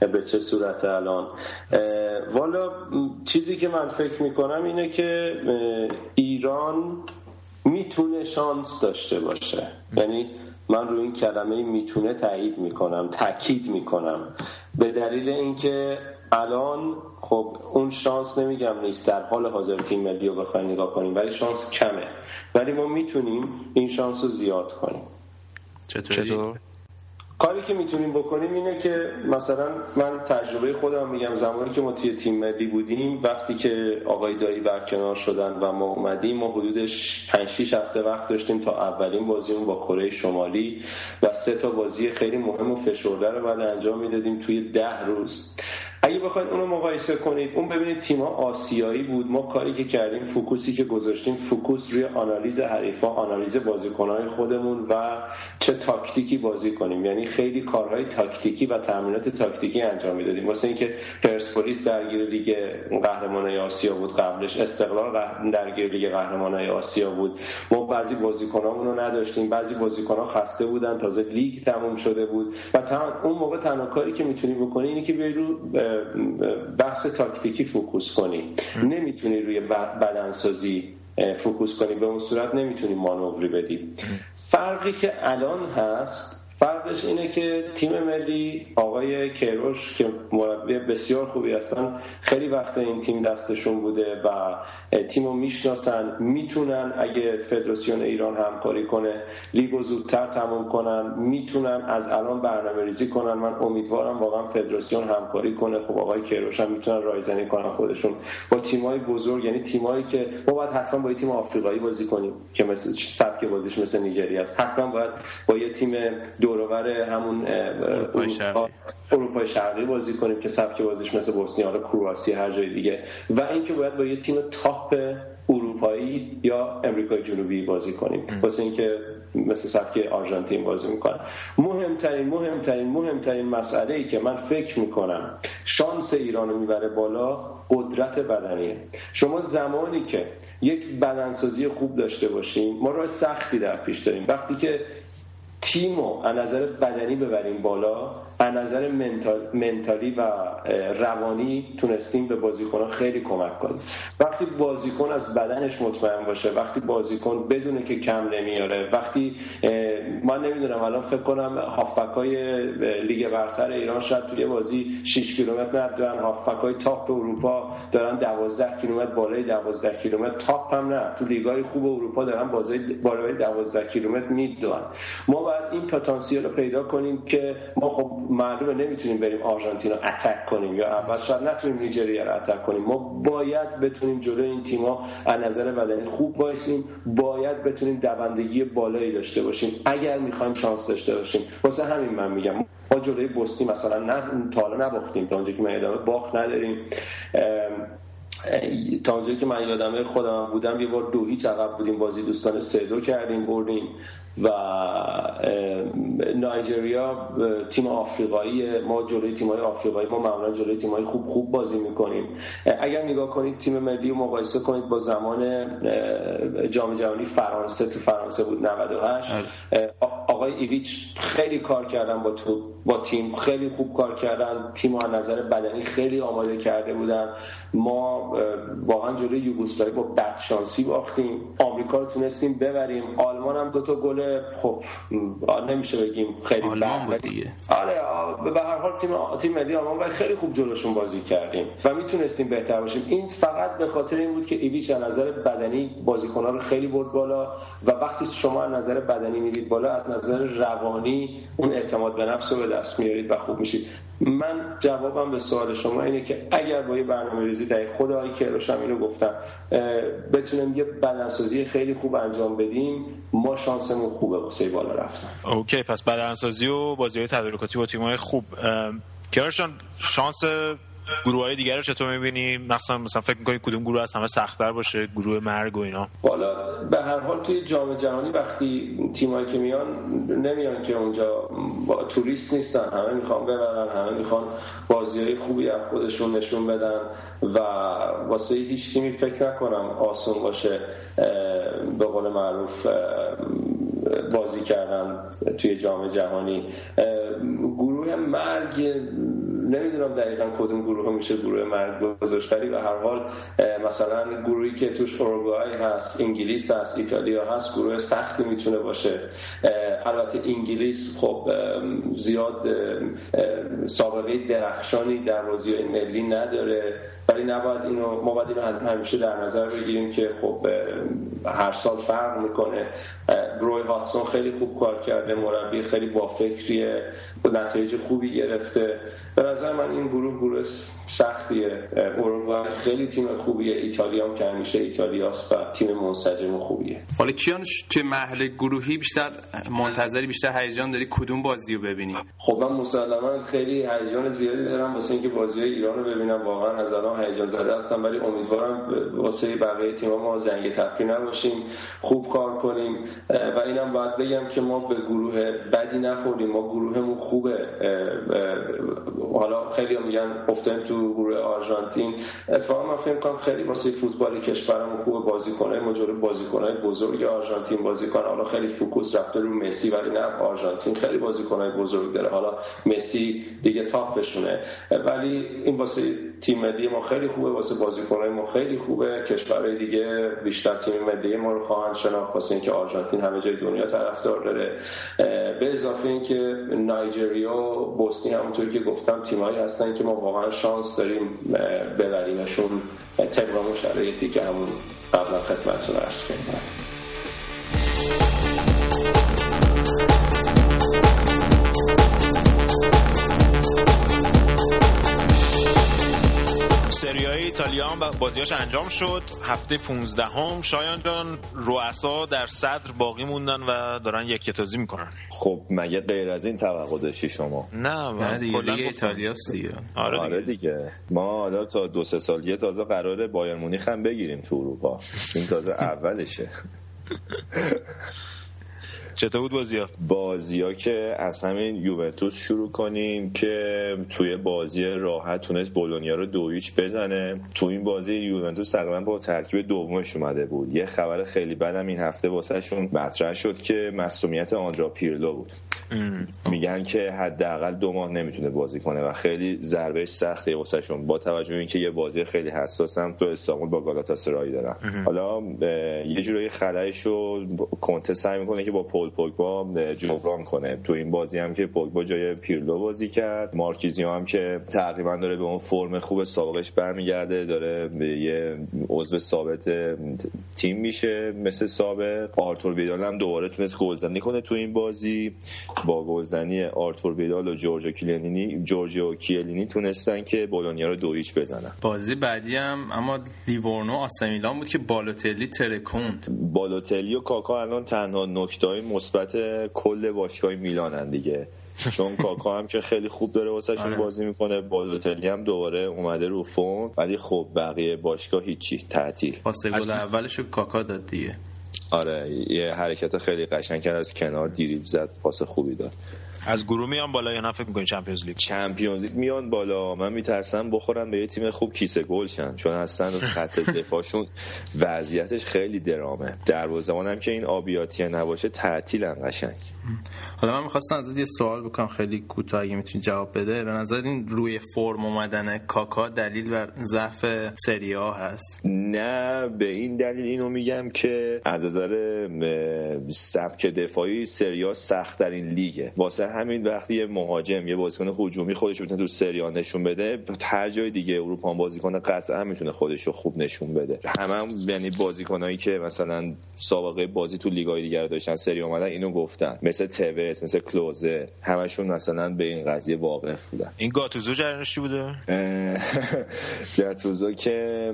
به چه صورت الان. والا چیزی که من فکر می‌کنم اینه که ایران می‌تونه شانس داشته باشه. یعنی من روی این کلمه می‌تونه تایید می‌کنم تاکید می‌کنم. به دلیل اینکه الان خب اون شانس نمیگم نیست. در حال حاضر تیم ملی رو بخوایم نگاه کنیم ولی شانس کمه. ولی ما می‌تونیم این شانس رو زیاد کنیم. چطور؟ کاری که می‌تونیم بکنیم اینه که مثلا من تجربه خودم میگم. زمانی که ما توی تیم ملی بودیم وقتی که آقای دایی برکنار شدن و ما اومدیم ما حدودش 5 6 هفته وقت داشتیم تا اولین بازیمون با کره شمالی و سه تا بازی خیلی مهم و فشرده رو بعد انجام می‌دادیم توی ده روز. اگه بخواید اونو مقایسه کنید اون ببینید تیما آسیایی بود. ما کاری که کردیم focusی که گذاشتیم focus روی آنالیز حریفا آنالیز بازیکنهای خودمون و چه تاکتیکی بازی کنیم. یعنی خیلی کارهای تاکتیکی و تمرینات تاکتیکی انجام می‌دادیم. واسه اینکه پرسپولیس درگیر لیگ قهرمانای آسیا بود قبلش استقلال درگیر لیگ قهرمانای آسیا بود. ما بعضی بازیکنامون نداشتیم. بعضی بازیکنها خسته بودن. تازه لیگ تموم شده بود. و اون موقع تنها کاری که می‌تونی بکنی اینه که بیای رو بحث تاکتیکی focus کنی. نمی‌تونی روی بدنسازی focus کنی. به اون صورت نمی‌تونی مانوری بدی. فرقی که الان هست فرقش اینه که تیم ملی آقای کیروش که مربی بسیار خوبی هستن خیلی وقت این تیم دستشون بوده و تیم رو می‌شناسن می‌تونن اگه فدراسیون ایران همکاری کنه لیگو زودتر تموم کنن می‌تونن از الان برنامه ریزی کنن. من امیدوارم واقعا فدراسیون همکاری کنه. خب آقای کیروش هم می‌تونن رایزنی کنن خودشون. تیمای بزرگ یعنی تیمایی که ما باید حتما با یه تیم آفریقایی بازی کنیم که مثل سبک بازیش مثل نیجریه است. حتما باید با یه تیم دورور همون اروپای شرقی. بازی کنیم که سبک بازیش مثل بوسنی حالا کرواسی هر جای دیگه. و اینکه باید با یه تیم تاپ اروپایی یا امریکای جنوبی بازی کنیم. واسه اینکه مثل سبک آرژانتین بازی می‌کنن. مهمترین مهمترین مهمترین مسئله ای که من فکر می‌کنم شانس ایران رو می‌بره بالا قدرت بدنیه. شما زمانی که یک بدنسازی خوب داشته باشیم ما راه سختی در پیش داریم. وقتی که تیم رو از نظر بدنی ببریم بالا از نظر منتال، منتالی و روانی تونستیم به بازیکن خیلی کمک کنیم. وقتی بازیکن از بدنش مطمئن باشه وقتی بازیکن بدونه که کم نمیاره وقتی من نمی‌دونم الان فکر کنم هافبک های لیگ برتر ایران شاید توی بازی 6 کیلومتر ندارن هافبک های top اروپا دارن 12 کیلومتر بالای 12 کیلومتر top هم نه. تو لیگ های خوب اروپا دارن بازی بالای 12 کیلومتر می‌دونن ما باید این پتانسیل رو پیدا کنیم که ما خب معلومه نمی‌تونیم بریم آرژانتین رو attack کنیم یا اول شاید نتونیم نیجریه رو attack کنیم. ما باید بتونیم جلوی این تیما از نظر بدنی خوب وایسیم باید بتونیم دوندگی بالایی داشته باشیم. اگر می‌خوایم شانس داشته باشیم. واسه همین من میگم ما جلوی بوسنی مثلا نه تا حالا نباختیم. تا اونجا که من ادامه باخت نداریم. تا اونجایی که من یادمه خودم بودم یه بار دو هیچ عقب بودیم. بازی دوستان سه دو کردیم بردیم. و نایجریا تیم آفریقایی ما جلوی تیم‌های آفریقایی ما معمولا جلوی تیم‌های خوب خوب بازی می‌کنیم. اگر نگاه کنید تیم ملی رو مقایسه کنید با زمان جام جهانی فرانسه تو فرانسه بود 98 آقای ایویچ خیلی کار کردن با تو با تیم خیلی خوب کار کردن. تیم از نظر بدنی خیلی آماده کرده بودن. ما واقعا جلوی یوگسلاوی با بد شانسی باختیم. آمریکا رو تونستیم ببریم. آلمان هم دو تا گل خب نمیشه بگیم خیلی آلمان بود دیگه. آره به هر حال تیم تیم ملی آلمان خیلی خوب جلوشون بازی کردیم و می‌تونستیم بهتر باشیم. این فقط به خاطر این بود که ایویچ از نظر بدنی بازیکن‌ها رو خیلی برد بالا و وقتی شما از نظر بدنی میرید بالا از نظر نظر روانی اون اعتماد به نفس رو به دست میارید و خوب میشید. من جوابم به سوال شما اینه که اگر با یه برنامه ریزی در خود آقای هم اینو گفتم بتونیم یه بدنسازی خیلی خوب انجام بدیم ما شانسمون خوبه واسه بالا رفتن. اوکی پس بدنسازی و بازی های تدارکاتی با تیم‌های خوب. کروش شانس گروه های دیگر رو چطور می‌بینی؟ مثلا مثلا فکر می‌کنی کدوم گروه از همه سختتر باشه؟ گروه مرگ و اینا؟ بالا به هر حال توی جام جهانی وقتی تیمایی که میان نمیان که اونجا با توریست نیستن. همه می‌خوان ببرن همه می‌خوان بازی های خوبی از خودشون نشون بدن و واسه هیچ تیمی فکر نکنم آسون باشه به قول معروف بازی کردن توی جام جهانی. گروه مرگ نمی‌دونم دقیقا کدوم گروه میشه گروه مرگ گذاشتری و هر حال مثلا گروهی که توش اوروگوئه هست انگلیس هست ایتالیا هست گروه سختی می‌تونه باشه. البته انگلیس خب زیاد سابقه درخشانی در بازی ملی نداره. ولی نباید اینو ما باید اینو همیشه در نظر بگیریم که خب هر سال فرق می‌کنه. روی هاتسون خیلی خوب کار کرده مربی خیلی با فکریه نتایج خوبی گرفته. به نظر من این گروه گروه سختیه. اروگوئه خیلی تیم خوبیه ایتالیا هم که همیشه ایتالیاست و تیم منسجم خوبیه. حالا کیان توی مرحله گروهی بیشتر منتظری بیشتر هیجان داری؟ کدوم بازی رو ببینی؟ خب من مسلما خیلی هیجان زیادی دارم واسه اینکه بازی ایران رو ببینم. واقعا از الان هیجان زده هستم ولی امیدوارم واسه بقیه تیم‌ها ما زنگ تفریح نباشیم خوب کار کنیم. و اینم باید بگم که ما به گروه بدی نخوردیم. ما گروهمون خوبه. حالا خیلی میگن افتادیم تو گروه آرژانتین. اتفاقا من فکر کنم خیلی واسه فوتبال کشورمون خوب بازیکنای major بازیکنای بزرگ آرژانتین بازی کنه حالا خیلی focus رفته رو مسی ولی نه آرژانتین خیلی بازیکنای بزرگ داره. حالا مسی دیگه topشونه. ولی این واسه تیم ملی ما خیلی خوبه واسه بازیکنای ما خیلی خوبه. کشورهای دیگه بیشتر تیم ملی ما رو خواهند شناخت. واسه اینکه آرژانتین همه جای دنیا طرفدار داره. به اضافه اینکه نایجریا و بوسنی همونطوری که گفتم تیمایی هستن که ما واقعا شانس داریم ببریمشون. طبق شرایطی که همون قبلا خدمتتون عرض کردم. سری های ایتالیا هم بازیاش انجام شد. هفته 15 هم شایان جان رؤسا در صدر باقی موندن و دارن یک تازی می‌کنن. خب مگه غیر از این توقع داشتی شما؟ نه نه دیگه ایتالیا دیگه. آره, آره دیگه. ما حالا تا دو سه سال یه تازه قراره بایر مونیخ هم بگیریم تو اروپا. این تازه اولشه. چطور بود بازی ها؟ بازی ها که از همین یوونتوس شروع کنیم که توی بازی راحت تونست بولونیا رو دو بزنه. تو این بازی یوونتوس تقریبا با ترکیب دومش اومده بود. یه خبر خیلی بدم این هفته واسهشون مطرح شد که مصومیت آندرا پیرلو بود. میگن که حداقل دو ماه نمی‌تونه بازی کنه و خیلی ضربه سختی واسهشون با توجه به اینکه یه بازی خیلی حساسم تو استانبول با گالاتاسرای دارن. حالا یه جورایی خلایشو کنته سعی می‌کنه که با پول پوگبا جبران کنه. تو این بازی هم که پوگبا جای پیرلو بازی کرد. مارکیزیو هم که تقریبا داره به اون فرم خوب سابقش برمیگرده داره به یه عضو ثابت تیم میشه مثل سابق. آرتور ویدال هم دوباره تونست گلزنی کنه تو این بازی. با گلزنی آرتور ویدال و جورجو کیلینی جورجو کیلینی تونستن که بولونیا رو دو بزنن. بازی بعدی هم اما لیورنو آسمیلان بود که بالوتلی ترکوند. بالوتلی و کاکا الان تنها نکته های مثبت کل باشگاه میلانن دیگه. چون کاکا هم که خیلی خوب داره واسه آره. بازی می‌کنه بالوتلی هم دوباره اومده رو فرم ولی خب بقیه باشگاه هیچی تعطیل. پاس گل اولش کاکا داد دیگه. آره یه حرکت خیلی قشنگ کرد از کنار دیریب زد پاس خوبی داد. از گروه میان بالا یا نه؟ فکر می‌کنی چمپیونز لیگ چمپیونز لیگ میان بالا. من میترسم بخورن به یه تیم خوب کیسه گل شن چون هستن خط دفاعشون وضعیتش خیلی درامه. دروازه‌بان هم که این آبیاتی نباشه تعطیلن قشنگ. حالا من می‌خواستم ازت یه سوال بکنم خیلی کوتاه اگه می‌تونی جواب بده. به نظر این روی فرم اومدن کاکا دلیل بر ضعف سری ها هست؟ نه به این دلیل اینو میگم که از نظر سبک دفاعی سریا سخت این لیگه. واسه همین وقتی یه مهاجم یه بازیکن هجومی خودش بتونه تو سریا نشون بده هر جای دیگه اروپا هم بازیکن قطعا می‌تونه خودش رو خوب نشون بده. همه هم یعنی بازیکنایی که مثلا سابقه بازی تو لیگای دیگر داشتن سری اومدن اینو گفتن. مثل توس مثل کلوزه همشون مثلا به این قضیه واقف بودن. این گاتوزو جریانش بوده؟ گاتوزو که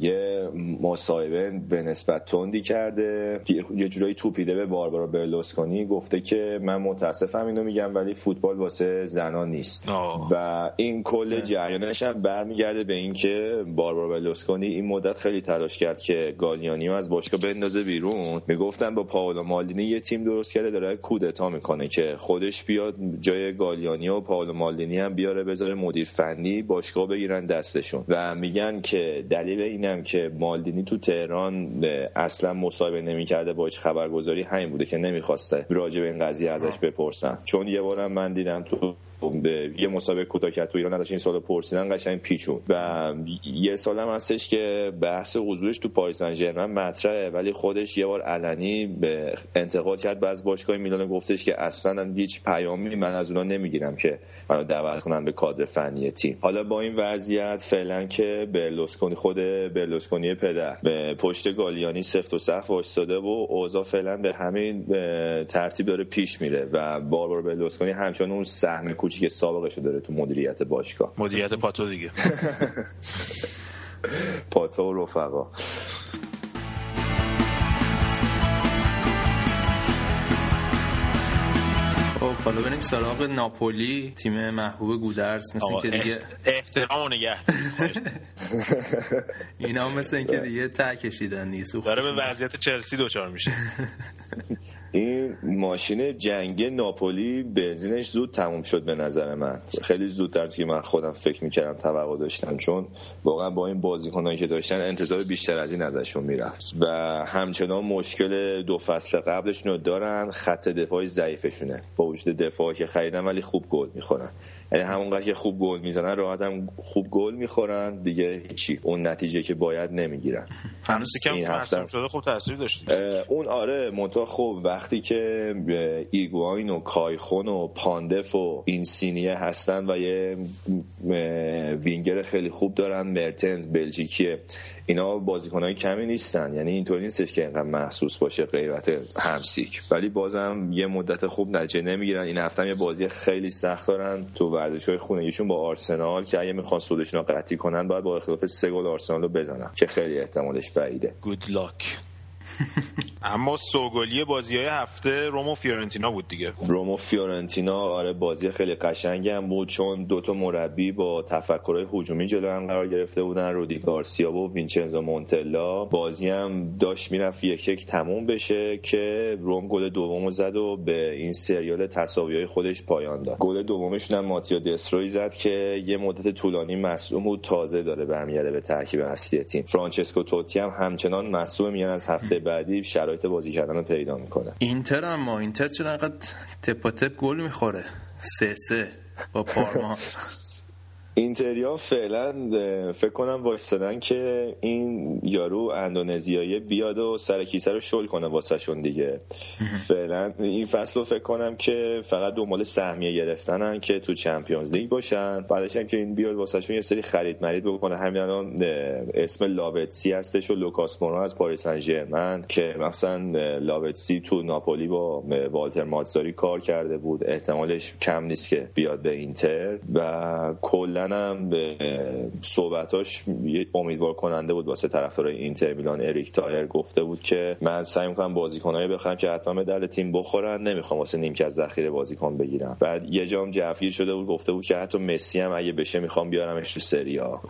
یه مصاحبه به نسبت تندی کرده. یه جورایی توپیده به باربارا برلوسکونی. گفته که من متاسفم اینو میگم ولی فوتبال واسه زنان نیست. و این کل جریانش هم برمیگرده به اینکه باربارا برلوسکونی این مدت خیلی تلاش کرد که گالیانی از باشگاه بندازه بیرون. می‌گفتن با پاولو مالدینی یه تیم درست کرده داره کودتا می‌کنه که خودش بیاد جای گالیانی و پاولو مالدینی هم بیاره بذاره مدیر فنی باشگاه بگیرن دستشون. و میگن که دلیل اینم که مالدینی تو تهران اصلا مصاحبه نمی‌کرده با هیچ خبرگزاری همین بوده که نمی‌خواسته راجع به این قضیه ازش بپرسن. چون یه بارم من دیدم تو یه مسابقه کوتاه کرد تو ایران ازش این سال پرسیدن قشنگ پیچون. و یه سال هم هستش که بحث حضورش تو پاریس سن ژرمن مطرحه ولی خودش یه بار علنی به انتقاد کرد. از باشگاه میلان گفتش که اصلا هیچ پیامی من از اونا نمی‌گیرم که منو دعوت کنن به کادر فنی تیم. حالا با این وضعیت فعلا که برلوسکونی خود برلوسکونی پدر به پشت گالیانی سفت و سخت وایساده و اوضاع فعلا به همین ترتیب داره پیش میره و باربارا برلوسکونی همچنان اون سهم کوچیک سابقش داره تو مدیریت باشگاه. مدیریت پاتو دیگه. پاتو و رفقا. خب حالا بریم سراغ ناپولی تیم محبوب گودرز مثل که دیگه احترام نگه اینا مثل اینکه دیگه ته کشیدن نیست. داره به وضعیت چلسی دوچار میشه. این ماشین جنگی ناپولی بنزینش زود تموم شد به نظر من. خیلی زودتر که من خودم فکر می‌کردم توقع داشتم چون واقعا با این بازیکنایی که داشتن انتظار بیشتر از این ازشون می‌رفت. و همچنان مشکل دو فصل قبلشون رو دارن خط دفاعی ضعیفشونه. با وجود دفاعی که خریدن ولی خوب گل می‌خورن. یعنی همونقدر که خوب گل می‌زنن راحت هم خوب گل می‌خورن. دیگه هیچی. اون نتیجه که باید نمی‌گیرن. هنوز این هفته شده خوب تاثیر داشت اون آره منتها خوب. وقتی که هیگواین و کایخون و پاندف و اینسینیه هستن و یه وینگر خیلی خوب دارن مرتنس بلژیکیه اینا بازیکنهای کمی نیستن. یعنی اینطوری نیستش که اینقدر محسوس باشه غیبت هامشیک. ولی بازم یه مدت خوب نتیجه نمی‌گیرن. این هفته یه بازی خیلی سخت دارن تو ورزشگاه خونگیشون با آرسنال که اگه می‌خوان صعودشون رو قطعی کنن باید با اختلاف سه گل آرسنال رو بزنن که خیلی احتمالش بعیده. good luck اما سوگلی بازی های هفته رم و فیورنتینا بود دیگه. رم و فیورنتینا آره بازی خیلی قشنگی هم بود چون دوتا مربی با تفکرهای هجومی جلو هم قرار گرفته بودن رودی گارسیا و وینچنزو مونتلا. بازی هم داشت می‌رفت یک یک تموم بشه که رم گل دومو زد و به این سریال تساوی های خودش پایان داد. گل دومشون هم ماتیا دسترو زد که یه مدت طولانی مصدوم بود تازه داره برمیگرده به ترکیب اصلی تیم. فرانچسکو توتی هم همچنان مصدومه از هفته بعدی شرایط بازی کردن رو پیدا می‌کنه. اینتر اما اینتر چرا انقدر تپ تپ گل می‌خوره؟ سه سه با پارما. اینتریا فعلا فکر کنم وایستادن که این یارو اندونزیایی بیاد و سر کیسه رو شل کنه واسه شون دیگه فعلا این فصل رو فکر کنم که فقط دنبال سهمیه گرفتنن که تو Champions League باشن. بعدش هم که این بیاد واسه شون یه سری خرید مرید بکنه. همین الان اسم لاوتزی هستش و لوکاس مورا از پاریس سن ژرمن که مثلا لاوتزی تو ناپولی با والتر ماتزاری کار کرده بود. احتمالش کم نیست که بیاد به اینتر. و کلا هم به صحبتاش امیدوار کننده بود واسه طرفدارای اینتر میلان اریک توهیر گفته بود که من سعی می‌کنم بازیکنایی بخرم که حتما به درد تیم بخورن نمی‌خوام واسه نیمکت ذخیره بازیکن بگیرم. بعد یه جا هم جوگیر شده بود گفته بود که حتی مسی هم اگه بشه می‌خوام بیارمش تو سریا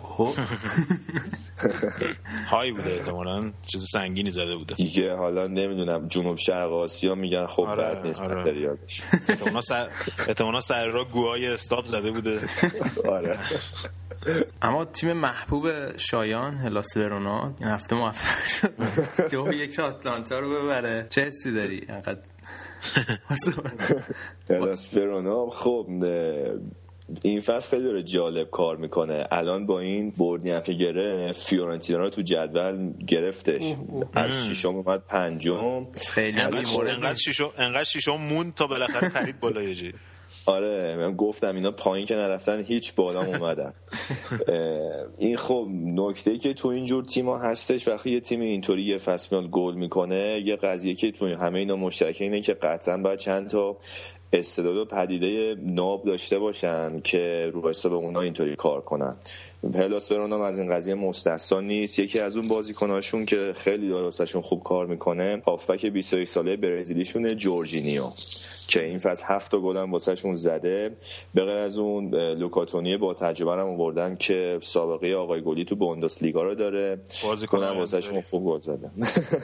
های بوده احتمالاً چیز سنگینی زده بوده. دیگه حالا نمی‌دونم جنوب شرق آسیا میگن خب آره، بد نیست آره. احتمالاً سر را گوهای استاپ زده بوده. آره. اما تیم محبوب شایان هلاس ورونا این هفته موفق شد. دو یک آتلانتا رو ببره. چه حسی داری؟ انقدر هلاس ورونا خب این فصل خیلی داره جالب کار می‌کنه. الان با این بردی هم که گرفت فیورنتینا رو تو جدول گرفتش. از ششم اومد پنجم. خیلی انقدر ششم انقدر ششم مون تا بالاخره خرید بالای جی آره من گفتم اینا پایین که نرفتن هیچ بالا اومدن. این خب نکته که تو اینجور تیما هستش وقتی یه تیم اینطوری یه فصل گل می‌کنه یه قضیه که تو همه اینا مشترکه اینه که قطعا باید چند تا استعداد و پدیده ناب داشته باشن که رو به اونا اینطوری کار کنن. هلاس ورونا از این قضیه مستثنا نیست. یکی از اون بازیکناشون که خیلی دارستشون خوب کار می‌کنه هافبک 21 ساله برزیلیشونه جورجینیو. که این فصل هفت گل هم واسهشون زده. به غیر از اون لوکا تونی با تجربه هم آوردن که سابقه آقای گلی تو لیگا رو داره. بازیکن واسهشون خوب گل زده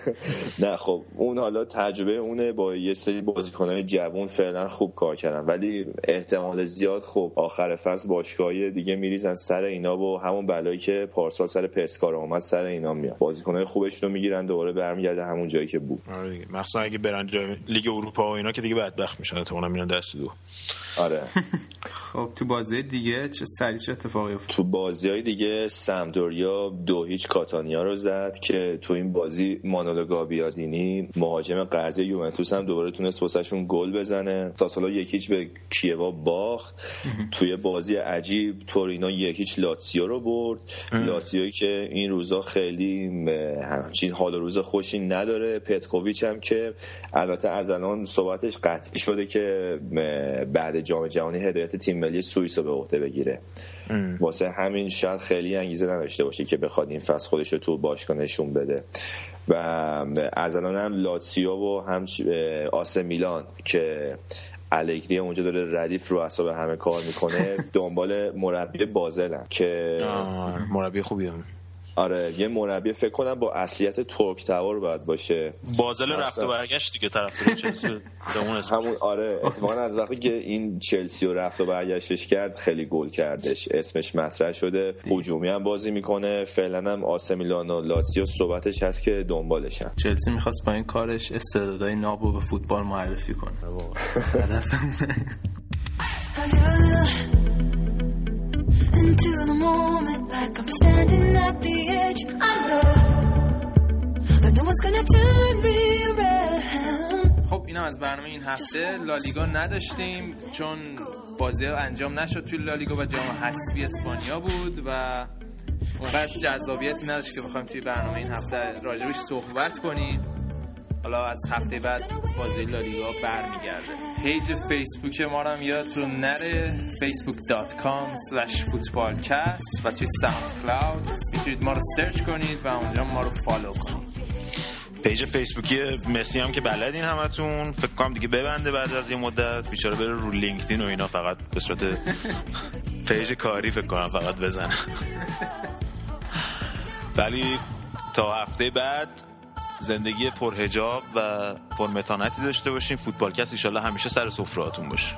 نه خب اون حالا تجربه اونه با یه سری بازیکنان جوون فعلا خوب کار کردن. ولی احتمال زیاد خب آخر فصل باشگاهی دیگه میریزن سر اینا و همون بلایی که پارسال سر پسکارا اومد سر اینا میاد. بازیکنای خوبش رو می‌گیرن دوباره برمیگرده همون جایی که بود. آره مثلا اگه برن جای لیگ اروپا و اینا که دیگه بدبخت میشن احتمالاً میرن دست دو. آره. خب تو بازی دیگه چه سری چه اتفاقی افتاد؟ تو بازی های دیگه سمدوریا دو هیچ کاتانیا رو زد که تو این بازی مانولو گابیادینی مهاجم قرضی یوونتوس هم دوباره تونست واسهشون گل بزنه. ساسولو یکیچ به کیوا باخت. توی بازی عجیب تورینو یکیچ لاتسیو رو برد. لاتسیوی که این روزا خیلی همچین حال و روز خوشی نداره. پتکوویچ هم که البته از الان صحبتش قطعی شده که بعد جام جهانی هدایت تیم ملی سوئیس رو به عهده بگیره. واسه همین شاید خیلی انگیزه نداشته باشه که بخواد این فصل خودش رو تو باشگاه نشون بده. و از الان هم لاتسیو و هم آسه میلان که الگری اونجا داره ردیف رو اصاب همه کار می‌کنه دنبال مربی بازلن که مربی خوبی هم. آره یه مربی فکر کنم با اصلیت ترک تبار باید باشه. بازل رفت و برگشت دیگه طرف چلسی همون آره اتفاقا از وقتی که این چلسی رو رفت و برگشتش کرد خیلی گل کردش. اسمش مطرح شده. هجومی هم بازی می‌کنه. فعلا هم آسه میلان و لاتزیو صحبتش هست که دنبالشن چلسی می‌خواست با این کارش استعدادهای نابو به فوتبال معرفی کنه. into the moment like I'm standing خب اینم از برنامه این هفته. لالیگا نداشتیم چون بازی انجام نشد توی لالیگا و جام حذفی اسپانیا بود و اونقدر جذابیتی نداشت که بخوایم توی برنامه این هفته راجبش صحبت کنیم. حالا از هفته بعد بازی لالیگا برمیگرده. page فیسبوک ما رو هم یادتون نره. facebook.com slash footballcast و توی SoundCloud می‌تونید ما رو سرچ کنید و اونجا ما رو follow کنید. page فیسبوکی مسی هم که بلدین همتون. فکر کنم دیگه ببنده بعد از یه مدت. بیچاره بره رو لینکدین و اینا فقط به صورت page کاری فکر کنم فقط بزنه. ولی تا هفته بعد زندگی پرهجاب و پرمتانتی داشته باشین فوتبالکست ایشالله همیشه سر سفرهاتون باشه.